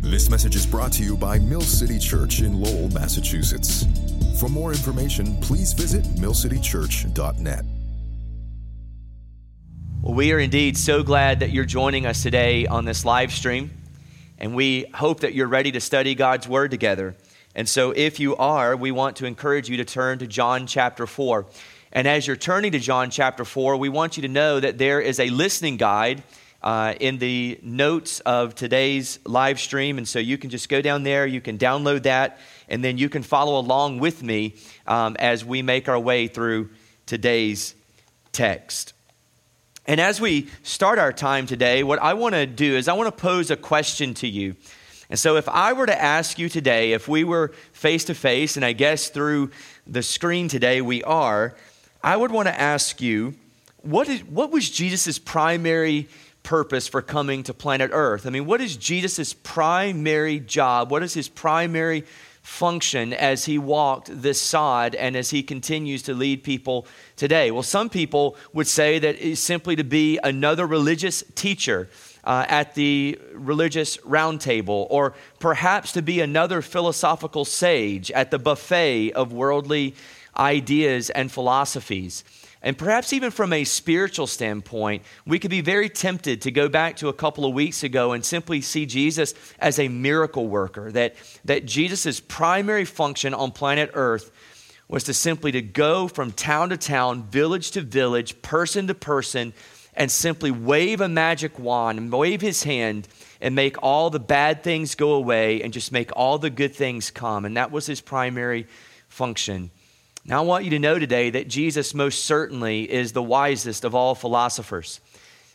This message is brought to you by Mill City Church in Lowell, Massachusetts. For more information, please visit millcitychurch.net. Well, we are indeed so glad that you're joining us today on this live stream, and we hope that you're ready to study God's Word together. And so, if you are, we want to encourage you to turn to John chapter 4. And as you're turning to John chapter 4, we want you to know that there is a listening guide uh, in the notes of today's live stream. And so you can just go down there, you can download that, and then you can follow along with me um, as we make our way through today's text. And as we start our time today, what I want to do is I want to pose a question to you. And so, if I were to ask you today, if we were face to face, and I guess through the screen today we are, I would want to ask you, what, is, what was Jesus' primary purpose for coming to planet Earth? I mean, what is Jesus' primary job? What is his primary function as he walked this sod and as he continues to lead people today? Well, some people would say that it's simply to be another religious teacher. Uh, at the religious roundtable, or perhaps to be another philosophical sage at the buffet of worldly ideas and philosophies. And perhaps even from a spiritual standpoint, we could be very tempted to go back to a couple of weeks ago and simply see Jesus as a miracle worker, that, that Jesus' primary function on planet Earth was to simply to go from town to town, village to village, person to person, and simply wave a magic wand and wave his hand and make all the bad things go away and just make all the good things come. And that was his primary function. Now, I want you to know today that Jesus most certainly is the wisest of all philosophers.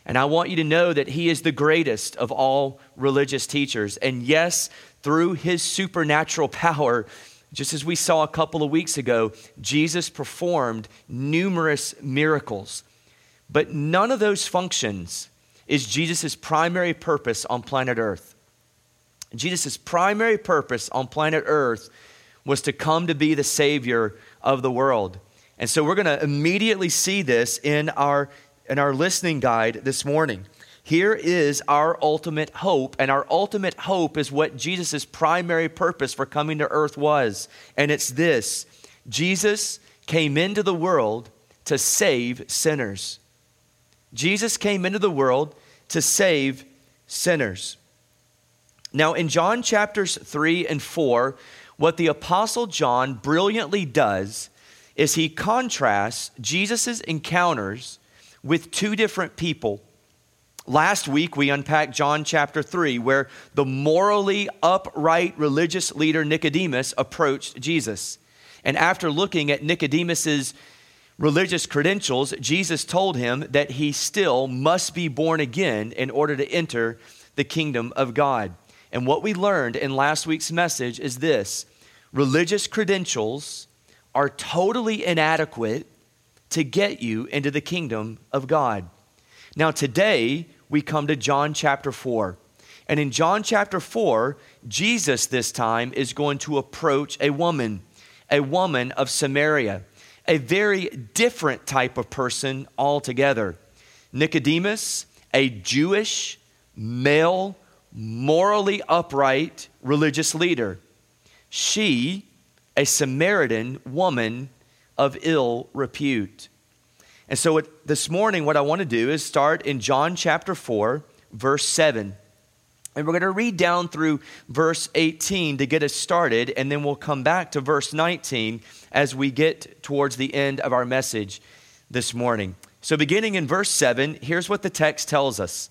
And I want you to know that he is the greatest of all religious teachers. And yes, through his supernatural power, just as we saw a couple of weeks ago, Jesus performed numerous miracles. But none of those functions is Jesus' primary purpose on planet Earth. Jesus' primary purpose on planet Earth was to come to be the Savior of the world. And so we're going to immediately see this in our, in our listening guide this morning. Here is our ultimate hope, and our ultimate hope is what Jesus' primary purpose for coming to earth was. And it's this Jesus came into the world to save sinners. Jesus came into the world to save sinners. Now, in John chapters 3 and 4, what the Apostle John brilliantly does is he contrasts Jesus' encounters with two different people. Last week, we unpacked John chapter 3, where the morally upright religious leader Nicodemus approached Jesus. And after looking at Nicodemus's religious credentials, Jesus told him that he still must be born again in order to enter the kingdom of God. And what we learned in last week's message is this religious credentials are totally inadequate to get you into the kingdom of God. Now, today we come to John chapter 4. And in John chapter 4, Jesus this time is going to approach a woman, a woman of Samaria, a very different type of person altogether. Nicodemus, a Jewish, male, morally upright religious leader. She, a Samaritan woman of ill repute. And so this morning, what I want to do is start in John chapter 4, verse 7. And we're going to read down through verse 18 to get us started, and then we'll come back to verse 19 as we get towards the end of our message this morning. So, beginning in verse 7, here's what the text tells us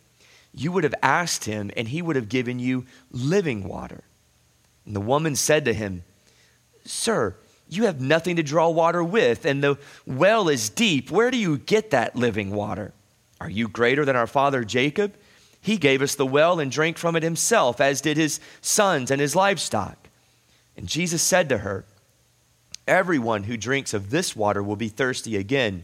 you would have asked him, and he would have given you living water. And the woman said to him, Sir, you have nothing to draw water with, and the well is deep. Where do you get that living water? Are you greater than our father Jacob? He gave us the well and drank from it himself, as did his sons and his livestock. And Jesus said to her, Everyone who drinks of this water will be thirsty again.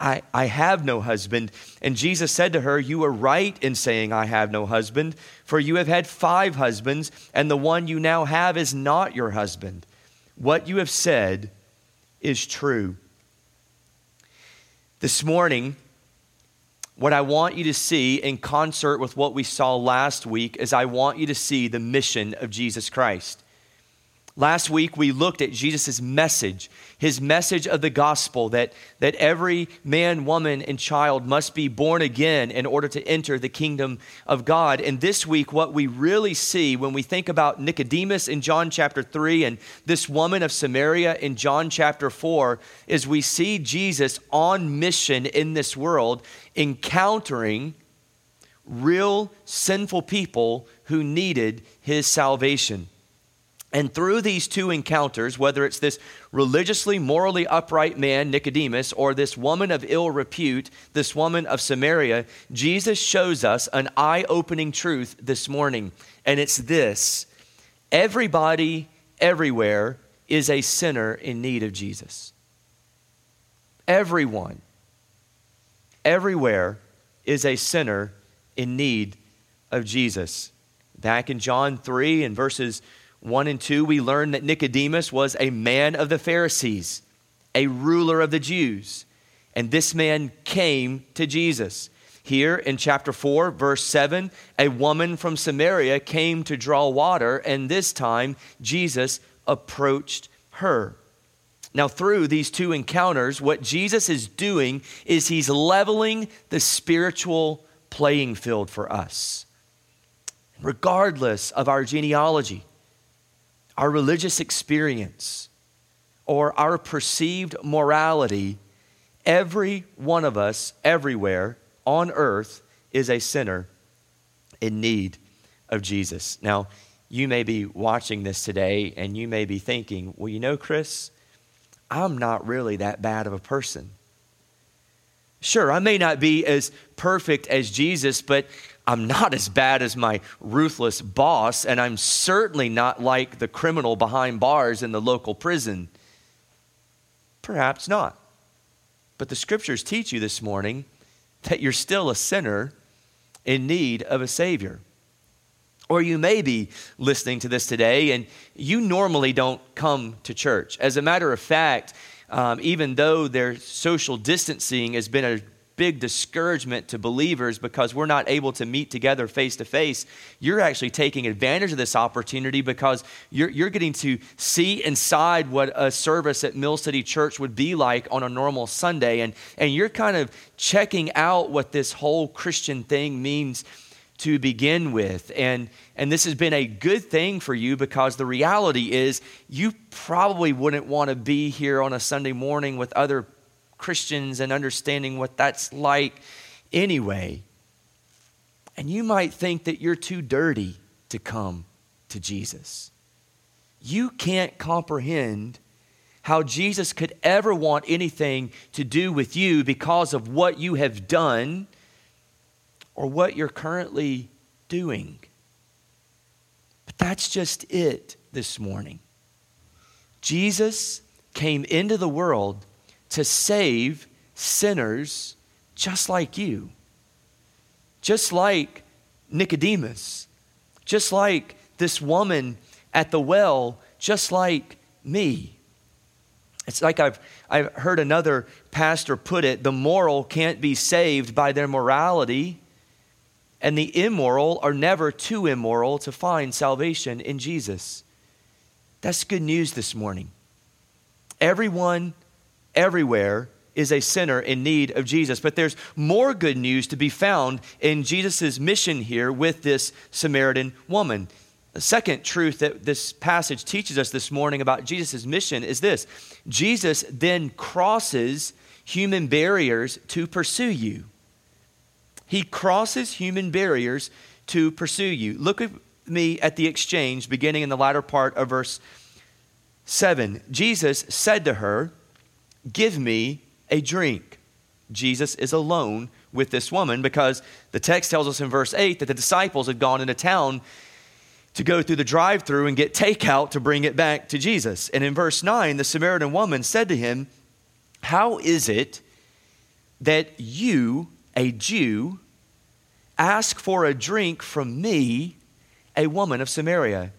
I, I have no husband. And Jesus said to her, You are right in saying, I have no husband, for you have had five husbands, and the one you now have is not your husband. What you have said is true. This morning, what I want you to see in concert with what we saw last week is I want you to see the mission of Jesus Christ. Last week, we looked at Jesus' message, his message of the gospel that, that every man, woman, and child must be born again in order to enter the kingdom of God. And this week, what we really see when we think about Nicodemus in John chapter 3 and this woman of Samaria in John chapter 4 is we see Jesus on mission in this world, encountering real sinful people who needed his salvation. And through these two encounters, whether it's this religiously, morally upright man, Nicodemus, or this woman of ill repute, this woman of Samaria, Jesus shows us an eye opening truth this morning. And it's this everybody, everywhere, is a sinner in need of Jesus. Everyone, everywhere, is a sinner in need of Jesus. Back in John 3 and verses 1 and 2, we learn that Nicodemus was a man of the Pharisees, a ruler of the Jews. And this man came to Jesus. Here in chapter 4, verse 7, a woman from Samaria came to draw water, and this time Jesus approached her. Now, through these two encounters, what Jesus is doing is he's leveling the spiritual playing field for us. Regardless of our genealogy, our religious experience, or our perceived morality, every one of us, everywhere on earth, is a sinner in need of Jesus. Now, you may be watching this today and you may be thinking, well, you know, Chris, I'm not really that bad of a person. Sure, I may not be as perfect as Jesus, but I'm not as bad as my ruthless boss, and I'm certainly not like the criminal behind bars in the local prison. Perhaps not. But the scriptures teach you this morning that you're still a sinner in need of a Savior. Or you may be listening to this today and you normally don't come to church. As a matter of fact, um, even though their social distancing has been a big discouragement to believers because we're not able to meet together face to face, you're actually taking advantage of this opportunity because you're, you're getting to see inside what a service at Mill City Church would be like on a normal Sunday. And, and you're kind of checking out what this whole Christian thing means to begin with. And, and this has been a good thing for you because the reality is you probably wouldn't want to be here on a Sunday morning with other Christians and understanding what that's like anyway. And you might think that you're too dirty to come to Jesus. You can't comprehend how Jesus could ever want anything to do with you because of what you have done or what you're currently doing. But that's just it this morning. Jesus came into the world to save sinners just like you, just like Nicodemus, just like this woman at the well, just like me. It's like I've, I've heard another pastor put it the moral can't be saved by their morality, and the immoral are never too immoral to find salvation in Jesus. That's good news this morning. Everyone everywhere is a sinner in need of Jesus. But there's more good news to be found in Jesus' mission here with this Samaritan woman. The second truth that this passage teaches us this morning about Jesus' mission is this Jesus then crosses human barriers to pursue you. He crosses human barriers to pursue you. Look at me at the exchange beginning in the latter part of verse 7. Jesus said to her, Give me a drink. Jesus is alone with this woman because the text tells us in verse 8 that the disciples had gone into town to go through the drive through and get takeout to bring it back to Jesus. And in verse 9, the Samaritan woman said to him, How is it that you, a Jew, ask for a drink from me, a woman of Samaria?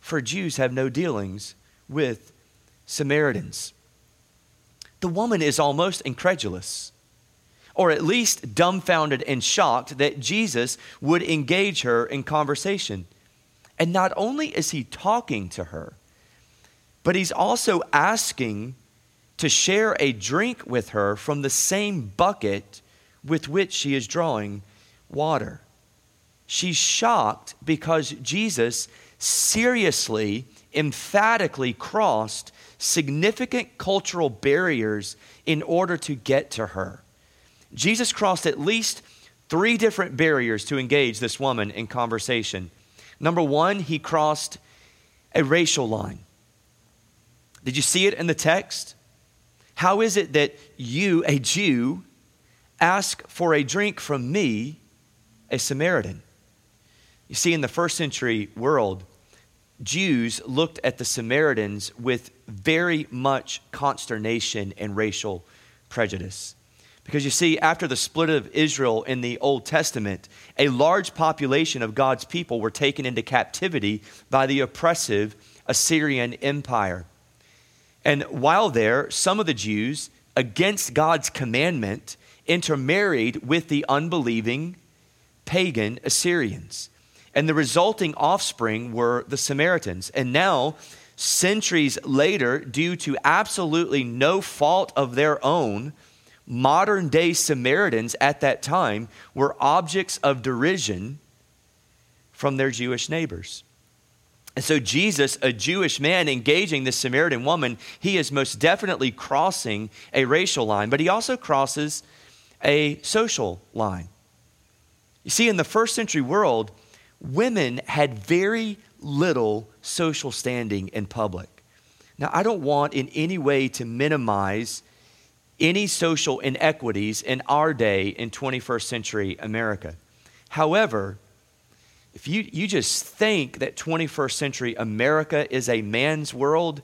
For Jews have no dealings with Samaritans the woman is almost incredulous, or at least dumbfounded and shocked that Jesus would engage her in conversation. And not only is he talking to her, but he's also asking to share a drink with her from the same bucket with which she is drawing water. She's shocked because Jesus seriously, emphatically crossed significant cultural barriers in order to get to her. Jesus crossed at least three different barriers to engage this woman in conversation. Number one, he crossed a racial line. Did you see it in the text? How is it that you, a Jew, ask for a drink from me, a Samaritan? You see, in the first century world, Jews looked at the Samaritans with very much consternation and racial prejudice. Because you see, after the split of Israel in the Old Testament, a large population of God's people were taken into captivity by the oppressive Assyrian Empire. And while there, some of the Jews, against God's commandment, intermarried with the unbelieving pagan Assyrians and the resulting offspring were the Samaritans. And now, centuries later, due to absolutely no fault of their own, modern day Samaritans at that time were objects of derision from their Jewish neighbors. And so, Jesus, a Jewish man engaging this Samaritan woman, he is most definitely crossing a racial line, but he also crosses a social line. You see, in the first century world, women had very little social standing in public. Now, I don't want in any way to minimize any social inequities in our day in 21st century America. However, if you, you just think that 21st century America is a man's world,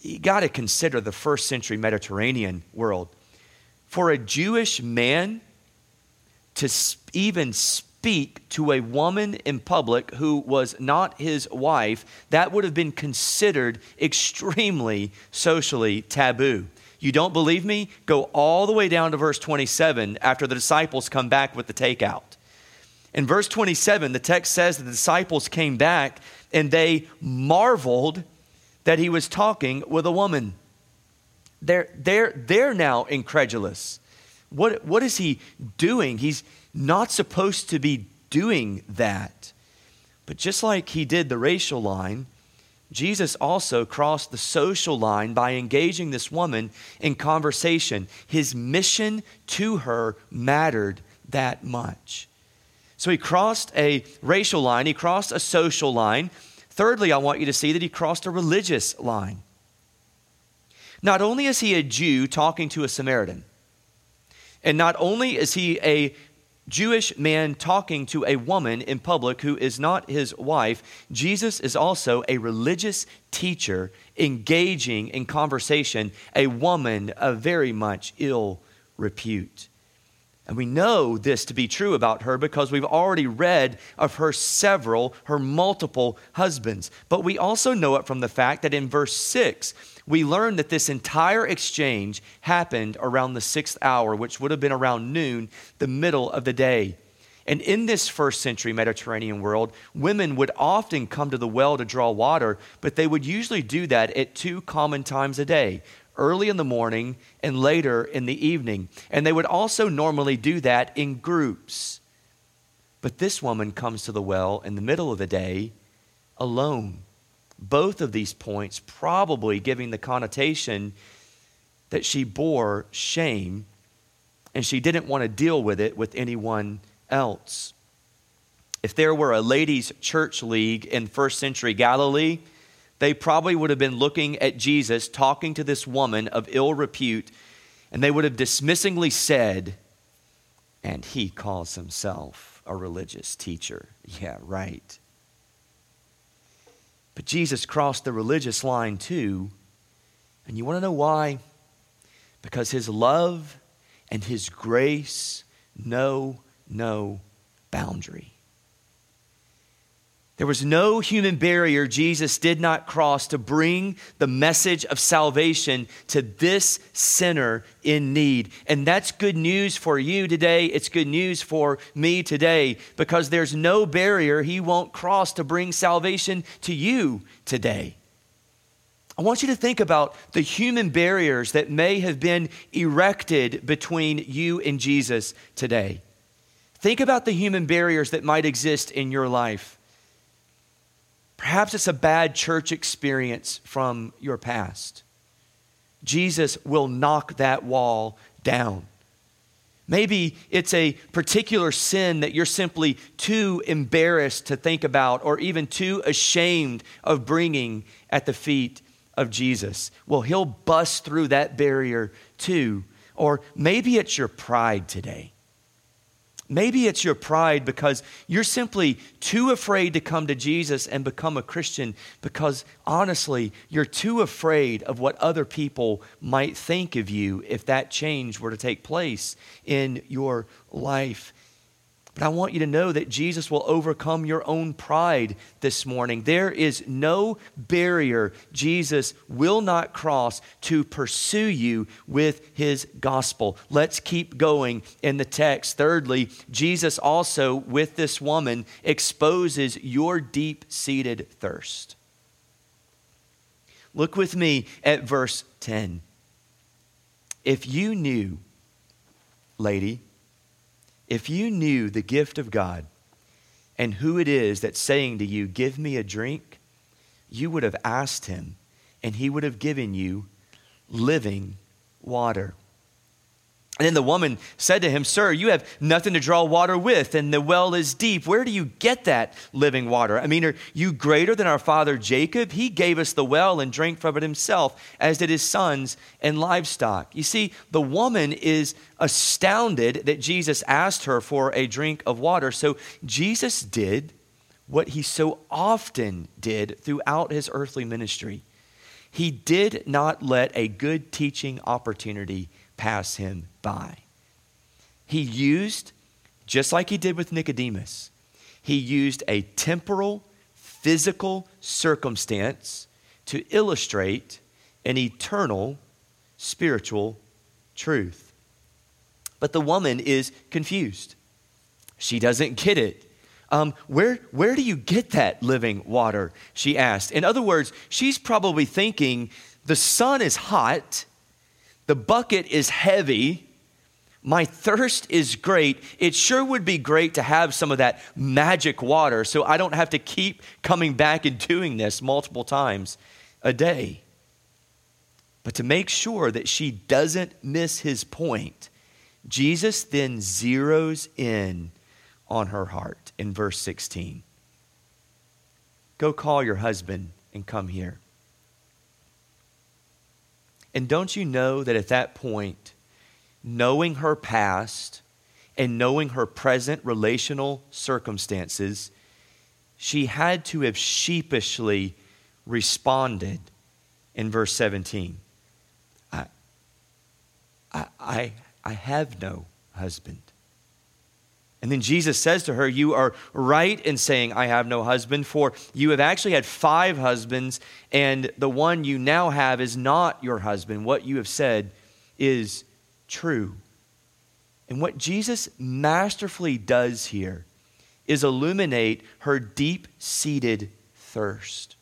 you got to consider the first century Mediterranean world. For a Jewish man to even speak, speak to a woman in public who was not his wife, that would have been considered extremely socially taboo. You don't believe me? Go all the way down to verse 27 after the disciples come back with the takeout. In verse 27, the text says that the disciples came back and they marveled that he was talking with a woman. They're, they're, they're now incredulous. What, what is he doing? He's, not supposed to be doing that. But just like he did the racial line, Jesus also crossed the social line by engaging this woman in conversation. His mission to her mattered that much. So he crossed a racial line, he crossed a social line. Thirdly, I want you to see that he crossed a religious line. Not only is he a Jew talking to a Samaritan, and not only is he a Jewish man talking to a woman in public who is not his wife, Jesus is also a religious teacher engaging in conversation a woman of very much ill repute. And we know this to be true about her because we've already read of her several, her multiple husbands. But we also know it from the fact that in verse 6, we learn that this entire exchange happened around the sixth hour, which would have been around noon, the middle of the day. And in this first century Mediterranean world, women would often come to the well to draw water, but they would usually do that at two common times a day early in the morning and later in the evening. And they would also normally do that in groups. But this woman comes to the well in the middle of the day alone. Both of these points probably giving the connotation that she bore shame and she didn't want to deal with it with anyone else. If there were a ladies' church league in first century Galilee, they probably would have been looking at Jesus talking to this woman of ill repute, and they would have dismissingly said, And he calls himself a religious teacher. Yeah, right. But Jesus crossed the religious line too. And you want to know why? Because his love and his grace know no boundary. There was no human barrier Jesus did not cross to bring the message of salvation to this sinner in need. And that's good news for you today. It's good news for me today because there's no barrier he won't cross to bring salvation to you today. I want you to think about the human barriers that may have been erected between you and Jesus today. Think about the human barriers that might exist in your life. Perhaps it's a bad church experience from your past. Jesus will knock that wall down. Maybe it's a particular sin that you're simply too embarrassed to think about or even too ashamed of bringing at the feet of Jesus. Well, He'll bust through that barrier too. Or maybe it's your pride today. Maybe it's your pride because you're simply too afraid to come to Jesus and become a Christian because honestly, you're too afraid of what other people might think of you if that change were to take place in your life. But I want you to know that Jesus will overcome your own pride this morning. There is no barrier Jesus will not cross to pursue you with his gospel. Let's keep going in the text. Thirdly, Jesus also, with this woman, exposes your deep seated thirst. Look with me at verse 10. If you knew, lady, if you knew the gift of God and who it is that's saying to you, Give me a drink, you would have asked him, and he would have given you living water. And then the woman said to him, Sir, you have nothing to draw water with, and the well is deep. Where do you get that living water? I mean, are you greater than our father Jacob? He gave us the well and drank from it himself, as did his sons and livestock. You see, the woman is astounded that Jesus asked her for a drink of water. So Jesus did what he so often did throughout his earthly ministry. He did not let a good teaching opportunity pass him by. He used, just like he did with Nicodemus, he used a temporal, physical circumstance to illustrate an eternal spiritual truth. But the woman is confused. She doesn't get it. Um, where, where do you get that living water? She asked. In other words, she's probably thinking the sun is hot the bucket is heavy. My thirst is great. It sure would be great to have some of that magic water so I don't have to keep coming back and doing this multiple times a day. But to make sure that she doesn't miss his point, Jesus then zeroes in on her heart in verse 16. Go call your husband and come here. And don't you know that at that point, knowing her past and knowing her present relational circumstances, she had to have sheepishly responded in verse 17 I, I, I have no husband. And then Jesus says to her, You are right in saying, I have no husband, for you have actually had five husbands, and the one you now have is not your husband. What you have said is true. And what Jesus masterfully does here is illuminate her deep seated thirst,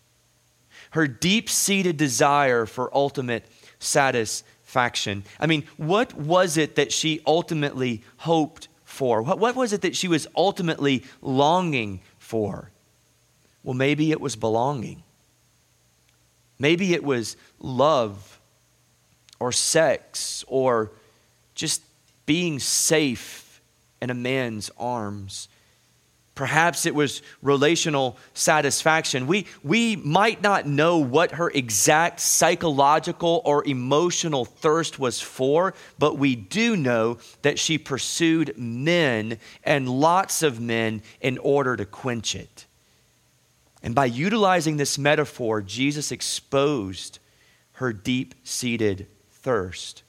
her deep seated desire for ultimate satisfaction. I mean, what was it that she ultimately hoped for? What, what was it that she was ultimately longing for? Well, maybe it was belonging. Maybe it was love or sex or just being safe in a man's arms. Perhaps it was relational satisfaction. We, we might not know what her exact psychological or emotional thirst was for, but we do know that she pursued men and lots of men in order to quench it. And by utilizing this metaphor, Jesus exposed her deep seated thirst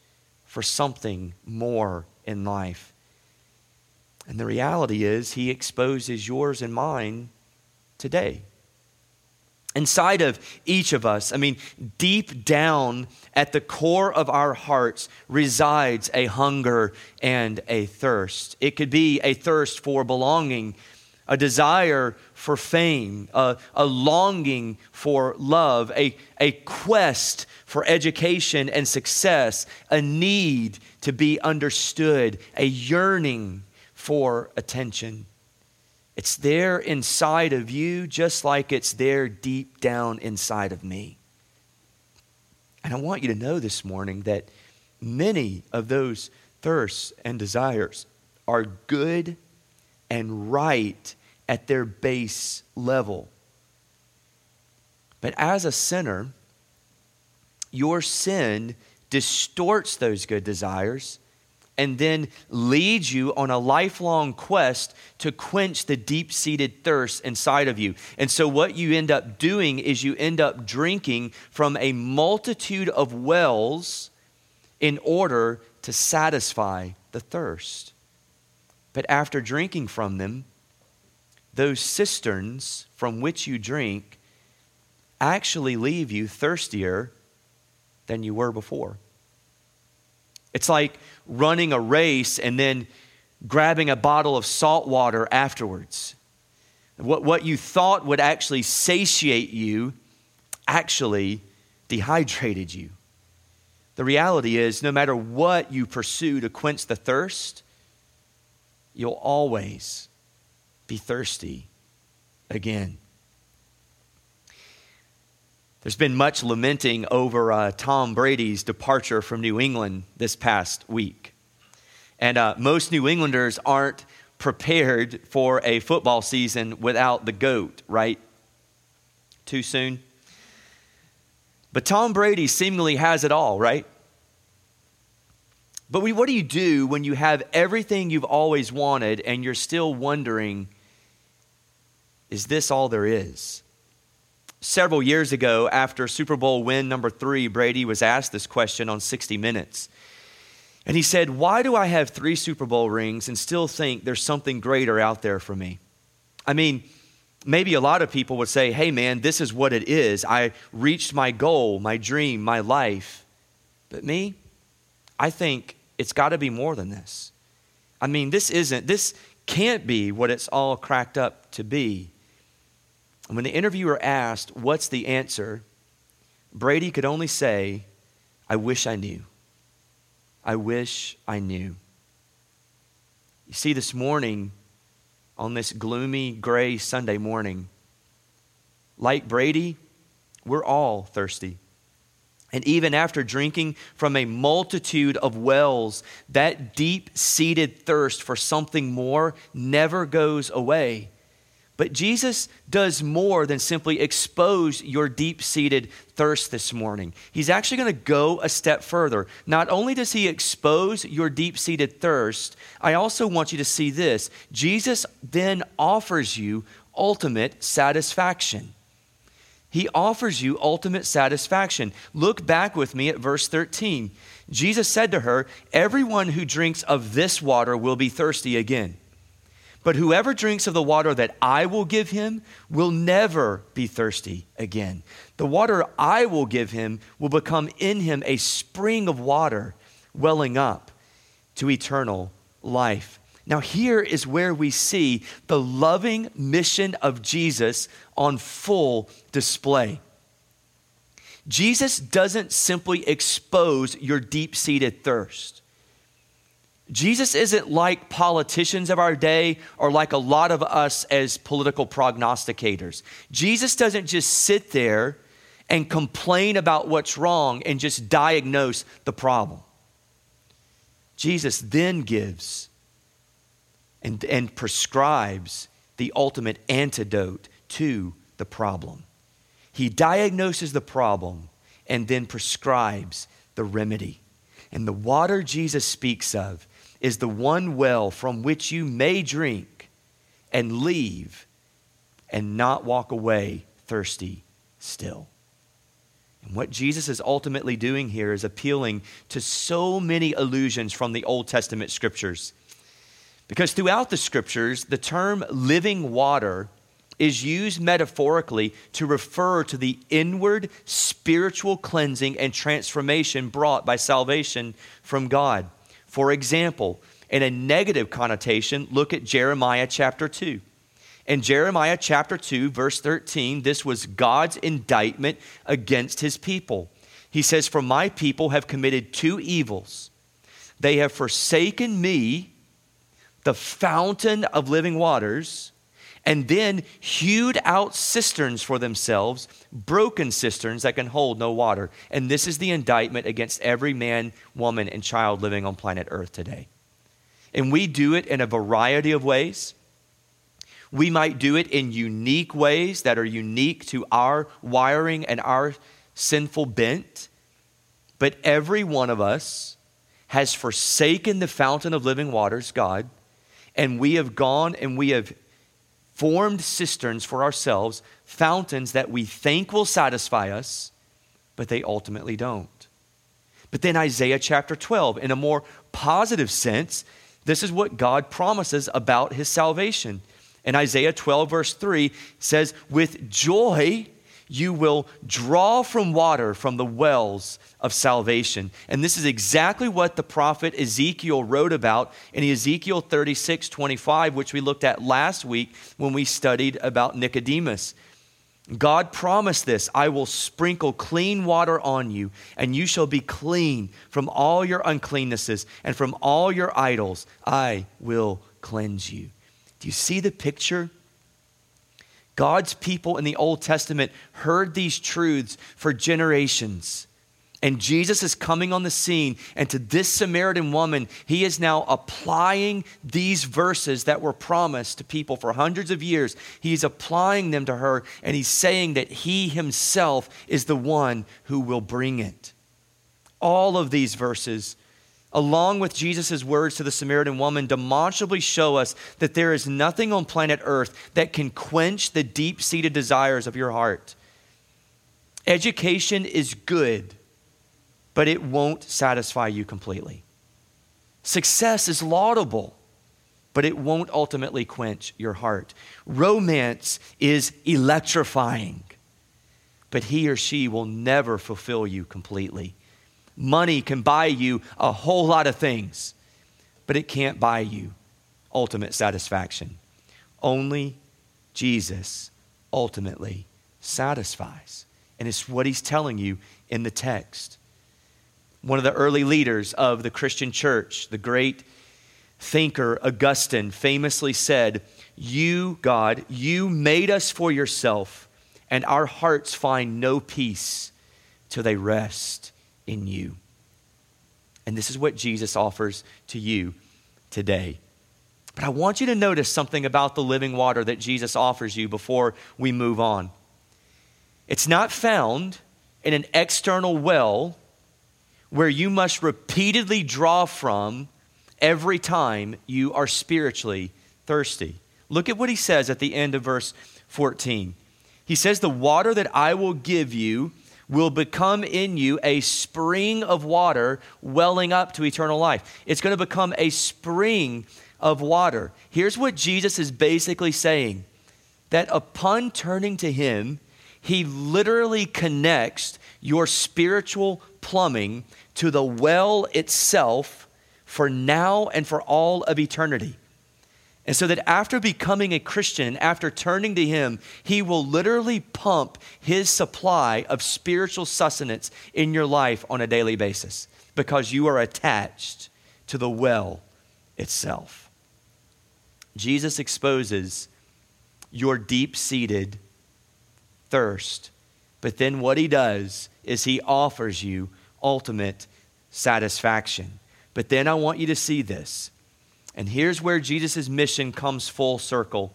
for something more in life. And the reality is, He exposes yours and mine today. Inside of each of us, I mean, deep down at the core of our hearts resides a hunger and a thirst. It could be a thirst for belonging, a desire for fame, a, a, longing for love, a, a quest for education and success, a need to be understood, a yearning for attention. It's there inside of you, just like it's there deep down inside of me. And I want you to know this morning that many of those thirsts and desires are good and right at their base level. But as a sinner, your sin distorts those good desires and then leads you on a lifelong quest to quench the deep seated thirst inside of you. And so, what you end up doing is you end up drinking from a multitude of wells in order to satisfy the thirst. But after drinking from them, those cisterns from which you drink actually leave you thirstier than you were before. It's like running a race and then grabbing a bottle of salt water afterwards. What, what you thought would actually satiate you actually dehydrated you. The reality is, no matter what you pursue to quench the thirst, you'll always be thirsty again. There's been much lamenting over uh, Tom Brady's departure from New England this past week. And uh, most New Englanders aren't prepared for a football season without the GOAT, right? Too soon? But Tom Brady seemingly has it all, right? But we, what do you do when you have everything you've always wanted and you're still wondering, is this all there is? Several years ago, after Super Bowl win number three, Brady was asked this question on 60 Minutes. And he said, Why do I have three Super Bowl rings and still think there's something greater out there for me? I mean, maybe a lot of people would say, Hey, man, this is what it is. I reached my goal, my dream, my life. But me, I think it's got to be more than this. I mean, this isn't, this can't be what it's all cracked up to be. And when the interviewer asked, What's the answer? Brady could only say, I wish I knew. I wish I knew. You see, this morning, on this gloomy, gray Sunday morning, like Brady, we're all thirsty. And even after drinking from a multitude of wells, that deep seated thirst for something more never goes away. But Jesus does more than simply expose your deep seated thirst this morning. He's actually going to go a step further. Not only does he expose your deep seated thirst, I also want you to see this. Jesus then offers you ultimate satisfaction. He offers you ultimate satisfaction. Look back with me at verse 13. Jesus said to her, Everyone who drinks of this water will be thirsty again. But whoever drinks of the water that I will give him will never be thirsty again. The water I will give him will become in him a spring of water welling up to eternal life. Now, here is where we see the loving mission of Jesus on full display. Jesus doesn't simply expose your deep seated thirst. Jesus isn't like politicians of our day or like a lot of us as political prognosticators. Jesus doesn't just sit there and complain about what's wrong and just diagnose the problem. Jesus then gives and, and prescribes the ultimate antidote to the problem. He diagnoses the problem and then prescribes the remedy. And the water Jesus speaks of is the one well from which you may drink and leave and not walk away thirsty still. And what Jesus is ultimately doing here is appealing to so many allusions from the Old Testament scriptures. Because throughout the scriptures, the term living water is used metaphorically to refer to the inward spiritual cleansing and transformation brought by salvation from God. For example, in a negative connotation, look at Jeremiah chapter 2. In Jeremiah chapter 2, verse 13, this was God's indictment against his people. He says, For my people have committed two evils. They have forsaken me, the fountain of living waters, and then hewed out cisterns for themselves, broken cisterns that can hold no water. And this is the indictment against every man, woman, and child living on planet Earth today. And we do it in a variety of ways. We might do it in unique ways that are unique to our wiring and our sinful bent. But every one of us has forsaken the fountain of living waters, God, and we have gone and we have formed cisterns for ourselves, fountains that we think will satisfy us, but they ultimately don't. But then Isaiah chapter 12, in a more positive sense, this is what God promises about his salvation. In Isaiah 12, verse 3, says, With joy you will draw from water from the wells of salvation. And this is exactly what the prophet Ezekiel wrote about in Ezekiel 36 25, which we looked at last week when we studied about Nicodemus. God promised this I will sprinkle clean water on you, and you shall be clean from all your uncleannesses and from all your idols. I will cleanse you. Do you see the picture? God's people in the Old Testament heard these truths for generations. And Jesus is coming on the scene, and to this Samaritan woman, he is now applying these verses that were promised to people for hundreds of years. He's applying them to her, and he's saying that he himself is the one who will bring it. All of these verses along with Jesus' words to the Samaritan woman, demonstrably show us that there is nothing on planet Earth that can quench the deep seated desires of your heart. Education is good, but it won't satisfy you completely. Success is laudable, but it won't ultimately quench your heart. Romance is electrifying, but he or she will never fulfill you completely. Money can buy you a whole lot of things, but it can't buy you ultimate satisfaction. Only Jesus ultimately satisfies. And it's what he's telling you in the text. One of the early leaders of the Christian church, the great thinker Augustine, famously said, You, God, you made us for yourself, and our hearts find no peace till they rest in you. And this is what Jesus offers to you today. But I want you to notice something about the living water that Jesus offers you before we move on. It's not found in an external well where you must repeatedly draw from every time you are spiritually thirsty. Look at what he says at the end of verse 14. He says, The water that I will give you will become in you a spring of water welling up to eternal life. It's going to become a spring of water. Here's what Jesus is basically saying that upon turning to Him, He literally connects your spiritual plumbing to the well itself for now and for all of eternity. And so that after becoming a Christian, after turning to Him, He will literally pump His supply of spiritual sustenance in your life on a daily basis because you are attached to the well itself. Jesus exposes your deep seated thirst, but then what He does is He offers you ultimate satisfaction. But then I want you to see this and here's where Jesus' mission comes full circle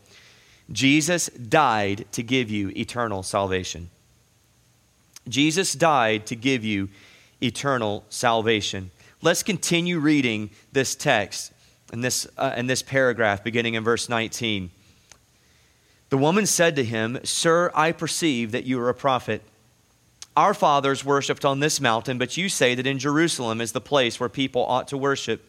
Jesus died to give you eternal salvation. Jesus died to give you eternal salvation. Let's continue reading this text and this, uh, this paragraph beginning in verse 19. The woman said to him, Sir, I perceive that you are a prophet. Our fathers worshipped on this mountain, but you say that in Jerusalem is the place where people ought to worship.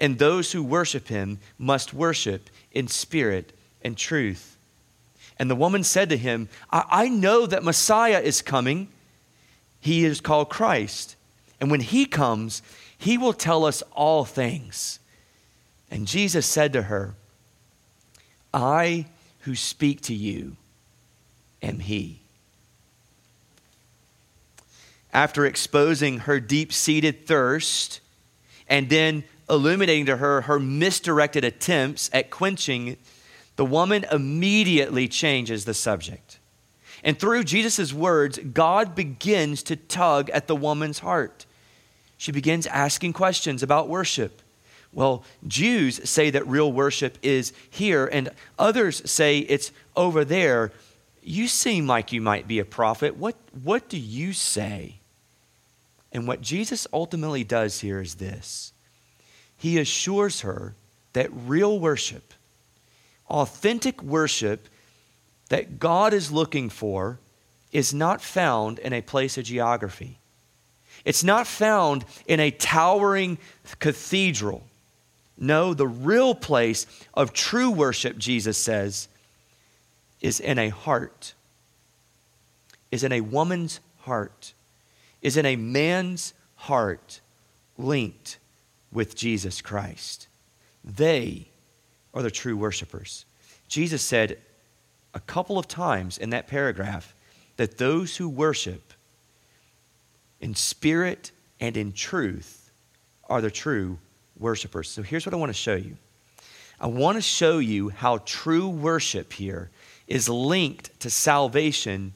and those who worship him must worship in spirit and truth. And the woman said to him, I, I know that Messiah is coming. He is called Christ. And when he comes, he will tell us all things. And Jesus said to her, I who speak to you am he. After exposing her deep seated thirst and then illuminating to her her misdirected attempts at quenching, the woman immediately changes the subject. And through Jesus' words, God begins to tug at the woman's heart. She begins asking questions about worship. Well, Jews say that real worship is here, and others say it's over there. You seem like you might be a prophet. What, what do you say? And what Jesus ultimately does here is this he assures her that real worship, authentic worship that God is looking for, is not found in a place of geography. It's not found in a towering cathedral. No, the real place of true worship, Jesus says, is in a heart, is in a woman's heart, is in a man's heart linked with Jesus Christ. They are the true worshipers. Jesus said a couple of times in that paragraph that those who worship in spirit and in truth are the true worshipers. So here's what I want to show you. I want to show you how true worship here is linked to salvation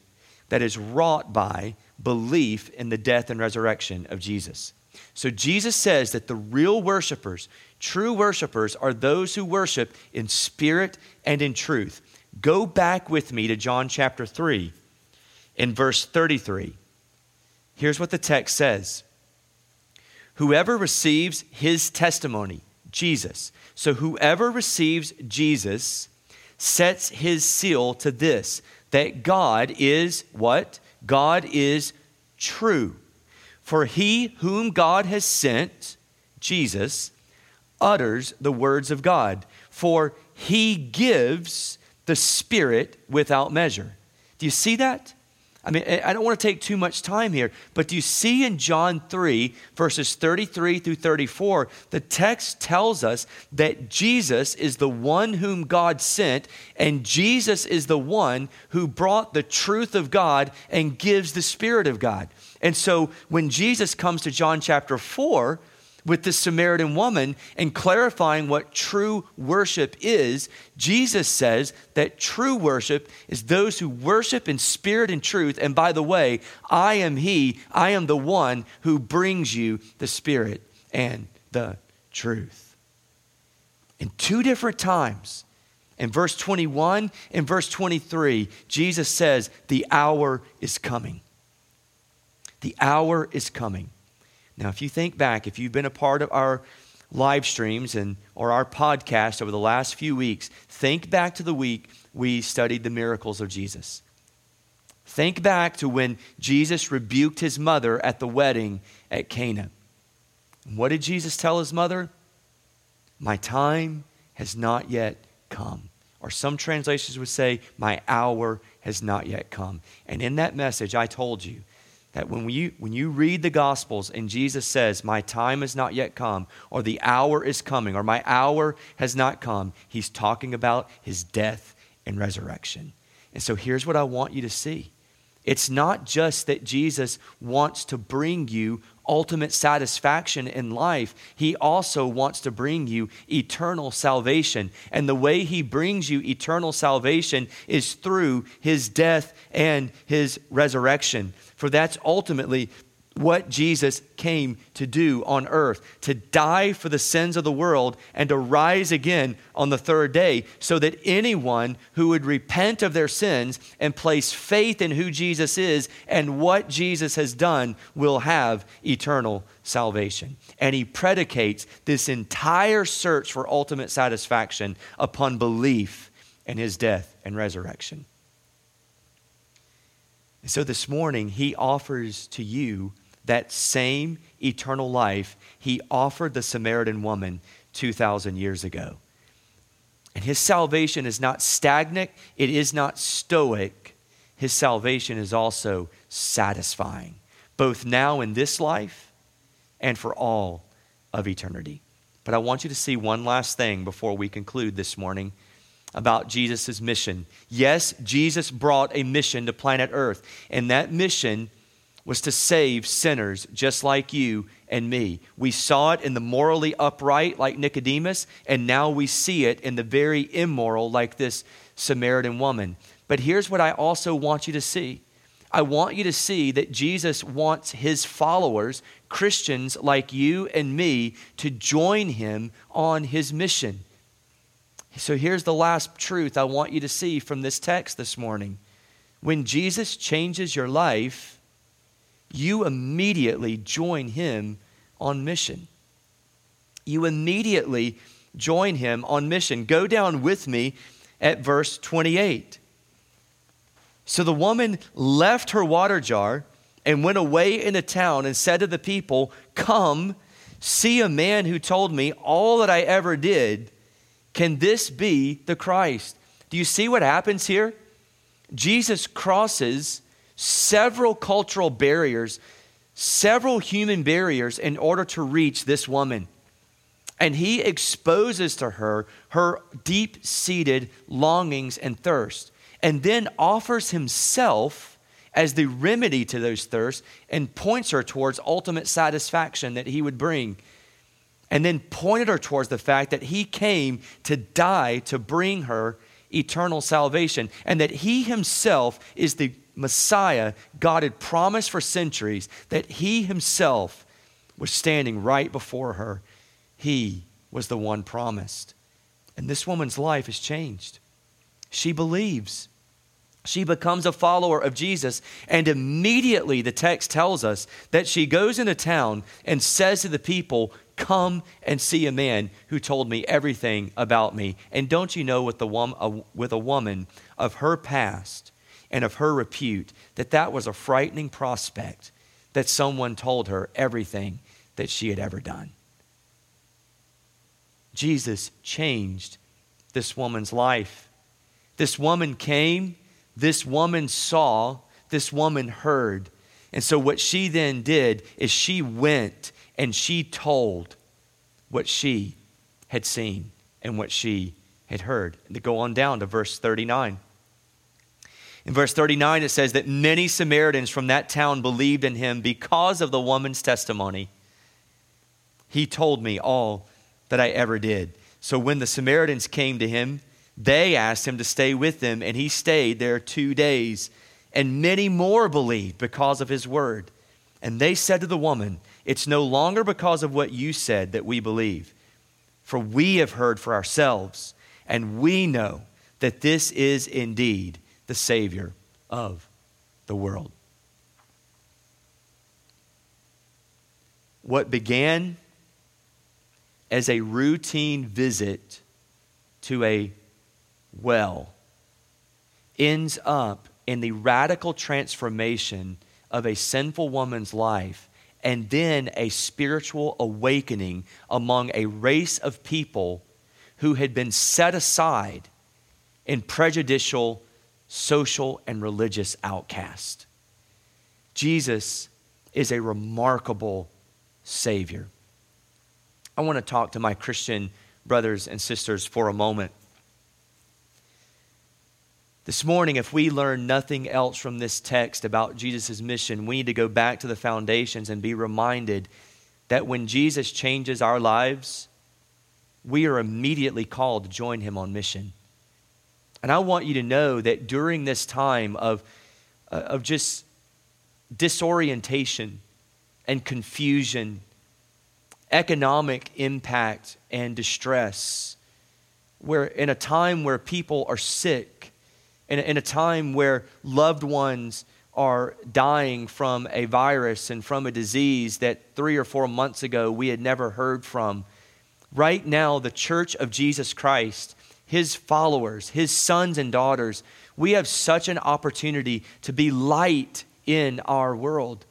that is wrought by belief in the death and resurrection of Jesus. So Jesus says that the real worshipers, true worshipers, are those who worship in spirit and in truth. Go back with me to John chapter 3 in verse 33. Here's what the text says Whoever receives his testimony, Jesus. So whoever receives Jesus sets his seal to this that God is what? God is true. For he whom God has sent, Jesus, utters the words of God, for he gives the Spirit without measure. Do you see that? I mean, I don't want to take too much time here, but do you see in John 3, verses 33 through 34, the text tells us that Jesus is the one whom God sent, and Jesus is the one who brought the truth of God and gives the Spirit of God. And so when Jesus comes to John chapter 4 with the Samaritan woman and clarifying what true worship is, Jesus says that true worship is those who worship in spirit and truth. And by the way, I am He, I am the one who brings you the Spirit and the truth. In two different times, in verse 21 and verse 23, Jesus says, The hour is coming. The hour is coming. Now, if you think back, if you've been a part of our live streams and or our podcast over the last few weeks, think back to the week we studied the miracles of Jesus. Think back to when Jesus rebuked his mother at the wedding at Cana. What did Jesus tell his mother? My time has not yet come. Or some translations would say, My hour has not yet come. And in that message, I told you when you, when you read the Gospels and Jesus says, My time has not yet come, or the hour is coming, or my hour has not come, he's talking about his death and resurrection. And so here's what I want you to see it's not just that Jesus wants to bring you ultimate satisfaction in life, He also wants to bring you eternal salvation. And the way He brings you eternal salvation is through His death and His resurrection. For that's ultimately what Jesus came to do on earth to die for the sins of the world and to rise again on the third day, so that anyone who would repent of their sins and place faith in who Jesus is and what Jesus has done will have eternal salvation. And he predicates this entire search for ultimate satisfaction upon belief in his death and resurrection. And so this morning, he offers to you that same eternal life he offered the Samaritan woman 2,000 years ago. And his salvation is not stagnant, it is not stoic. His salvation is also satisfying, both now in this life and for all of eternity. But I want you to see one last thing before we conclude this morning about Jesus' mission. Yes, Jesus brought a mission to planet Earth, and that mission was to save sinners just like you and me. We saw it in the morally upright, like Nicodemus, and now we see it in the very immoral, like this Samaritan woman. But here's what I also want you to see I want you to see that Jesus wants his followers, Christians like you and me, to join him on his mission. So here's the last truth I want you to see from this text this morning. When Jesus changes your life, you immediately join him on mission. You immediately join him on mission. Go down with me at verse 28. So the woman left her water jar and went away into town and said to the people, Come, see a man who told me all that I ever did. Can this be the Christ? Do you see what happens here? Jesus crosses several cultural barriers, several human barriers in order to reach this woman. And he exposes to her her deep seated longings and thirst, and then offers himself as the remedy to those thirsts and points her towards ultimate satisfaction that he would bring. And then pointed her towards the fact that he came to die to bring her eternal salvation, and that he himself is the Messiah God had promised for centuries that he himself was standing right before her. He was the one promised. And this woman's life has changed. She believes. She becomes a follower of Jesus, and immediately the text tells us that she goes into town and says to the people, Come and see a man who told me everything about me. And don't you know, with, the wom- uh, with a woman of her past, and of her repute, that that was a frightening prospect that someone told her everything that she had ever done. Jesus changed this woman's life. This woman came, this woman saw, this woman heard. And so, what she then did is she went and she told what she had seen and what she had heard. And to go on down to verse 39. In verse 39, it says that many Samaritans from that town believed in him because of the woman's testimony. He told me all that I ever did. So when the Samaritans came to him, they asked him to stay with them, and he stayed there two days. And many more believed because of his word. And they said to the woman, It's no longer because of what you said that we believe, for we have heard for ourselves, and we know that this is indeed the Savior of the world. What began as a routine visit to a well ends up in the radical transformation of a sinful woman's life and then a spiritual awakening among a race of people who had been set aside in prejudicial social and religious outcast. Jesus is a remarkable Savior. I want to talk to my Christian brothers and sisters for a moment. This morning, if we learn nothing else from this text about Jesus' mission, we need to go back to the foundations and be reminded that when Jesus changes our lives, we are immediately called to join him on mission. And I want you to know that during this time of, uh, of just disorientation and confusion, economic impact and distress, where in a time where people are sick, in a, in a time where loved ones are dying from a virus and from a disease that three or four months ago we had never heard from. Right now, the church of Jesus Christ, his followers, his sons and daughters, we have such an opportunity to be light in our world.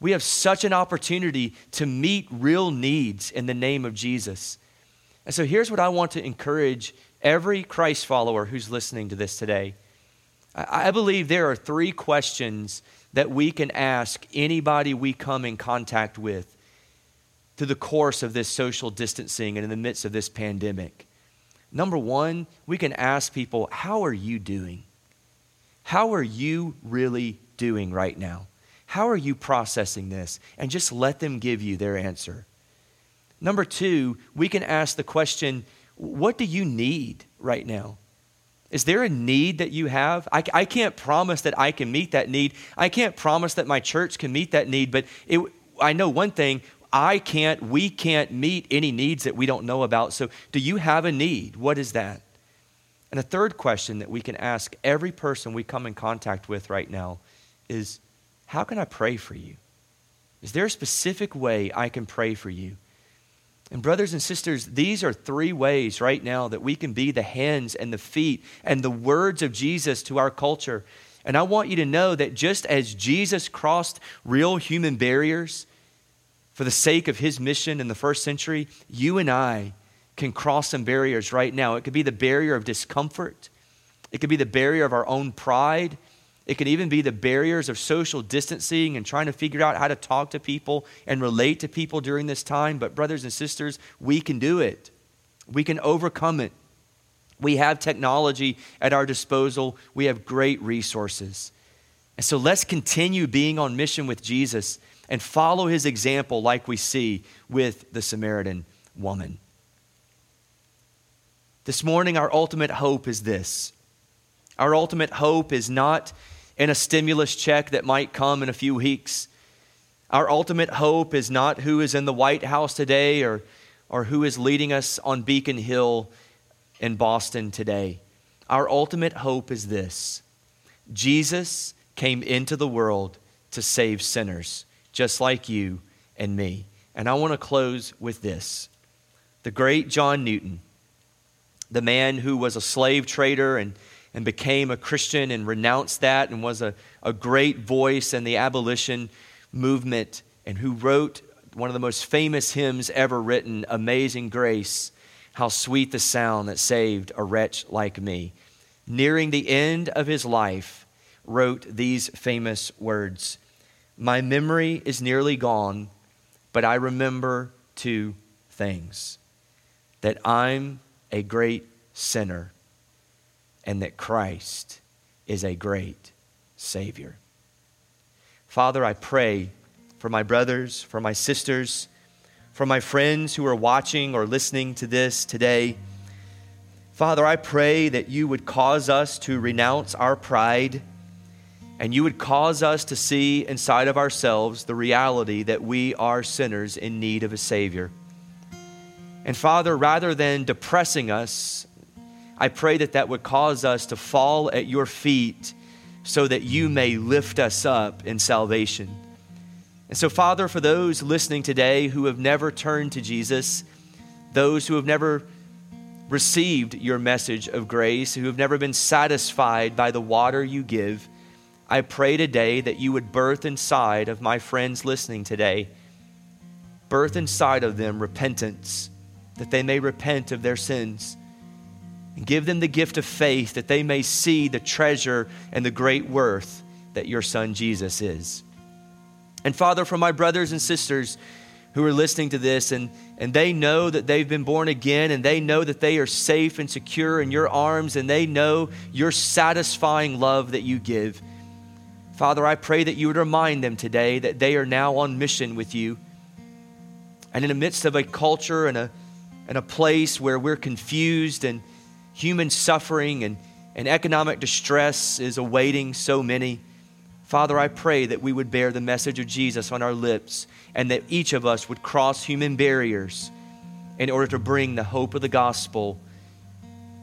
We have such an opportunity to meet real needs in the name of Jesus. And so here's what I want to encourage every Christ follower who's listening to this today. I believe there are three questions that we can ask anybody we come in contact with through the course of this social distancing and in the midst of this pandemic. Number one, we can ask people, How are you doing? How are you really doing right now? How are you processing this? And just let them give you their answer. Number two, we can ask the question, What do you need right now? Is there a need that you have? I, I can't promise that I can meet that need. I can't promise that my church can meet that need, but it, I know one thing I can't, we can't meet any needs that we don't know about. So, do you have a need? What is that? And a third question that we can ask every person we come in contact with right now is how can I pray for you? Is there a specific way I can pray for you? And, brothers and sisters, these are three ways right now that we can be the hands and the feet and the words of Jesus to our culture. And I want you to know that just as Jesus crossed real human barriers for the sake of his mission in the first century, you and I can cross some barriers right now. It could be the barrier of discomfort, it could be the barrier of our own pride, it can even be the barriers of social distancing and trying to figure out how to talk to people and relate to people during this time. But, brothers and sisters, we can do it. We can overcome it. We have technology at our disposal, we have great resources. And so let's continue being on mission with Jesus and follow his example, like we see with the Samaritan woman. This morning, our ultimate hope is this. Our ultimate hope is not in a stimulus check that might come in a few weeks. Our ultimate hope is not who is in the White House today or, or who is leading us on Beacon Hill in Boston today. Our ultimate hope is this Jesus came into the world to save sinners, just like you and me. And I want to close with this. The great John Newton, the man who was a slave trader and and became a Christian and renounced that and was a, a great voice in the abolition movement and who wrote one of the most famous hymns ever written, Amazing Grace, how sweet the sound that saved a wretch like me. Nearing the end of his life, wrote these famous words My memory is nearly gone, but I remember two things that I'm a great sinner and that Christ is a great Savior. Father, I pray for my brothers, for my sisters, for my friends who are watching or listening to this today. Father, I pray that you would cause us to renounce our pride and you would cause us to see inside of ourselves the reality that we are sinners in need of a Savior. And Father, rather than depressing us I pray that that would cause us to fall at your feet so that you may lift us up in salvation. And so, Father, for those listening today who have never turned to Jesus, those who have never received your message of grace, who have never been satisfied by the water you give, I pray today that you would birth inside of my friends listening today, birth inside of them repentance, that they may repent of their sins. And give them the gift of faith that they may see the treasure and the great worth that your son Jesus is. And Father, for my brothers and sisters who are listening to this and, and they know that they've been born again and they know that they are safe and secure in your arms and they know your satisfying love that you give. Father, I pray that you would remind them today that they are now on mission with you. And in the midst of a culture and a, and a place where we're confused and human suffering and, and economic distress is awaiting so many, Father, I pray that we would bear the message of Jesus on our lips and that each of us would cross human barriers in order to bring the hope of the gospel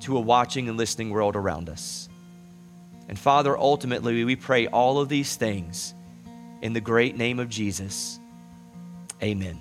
to a watching and listening world around us. And Father, ultimately, we pray all of these things in the great name of Jesus. Amen.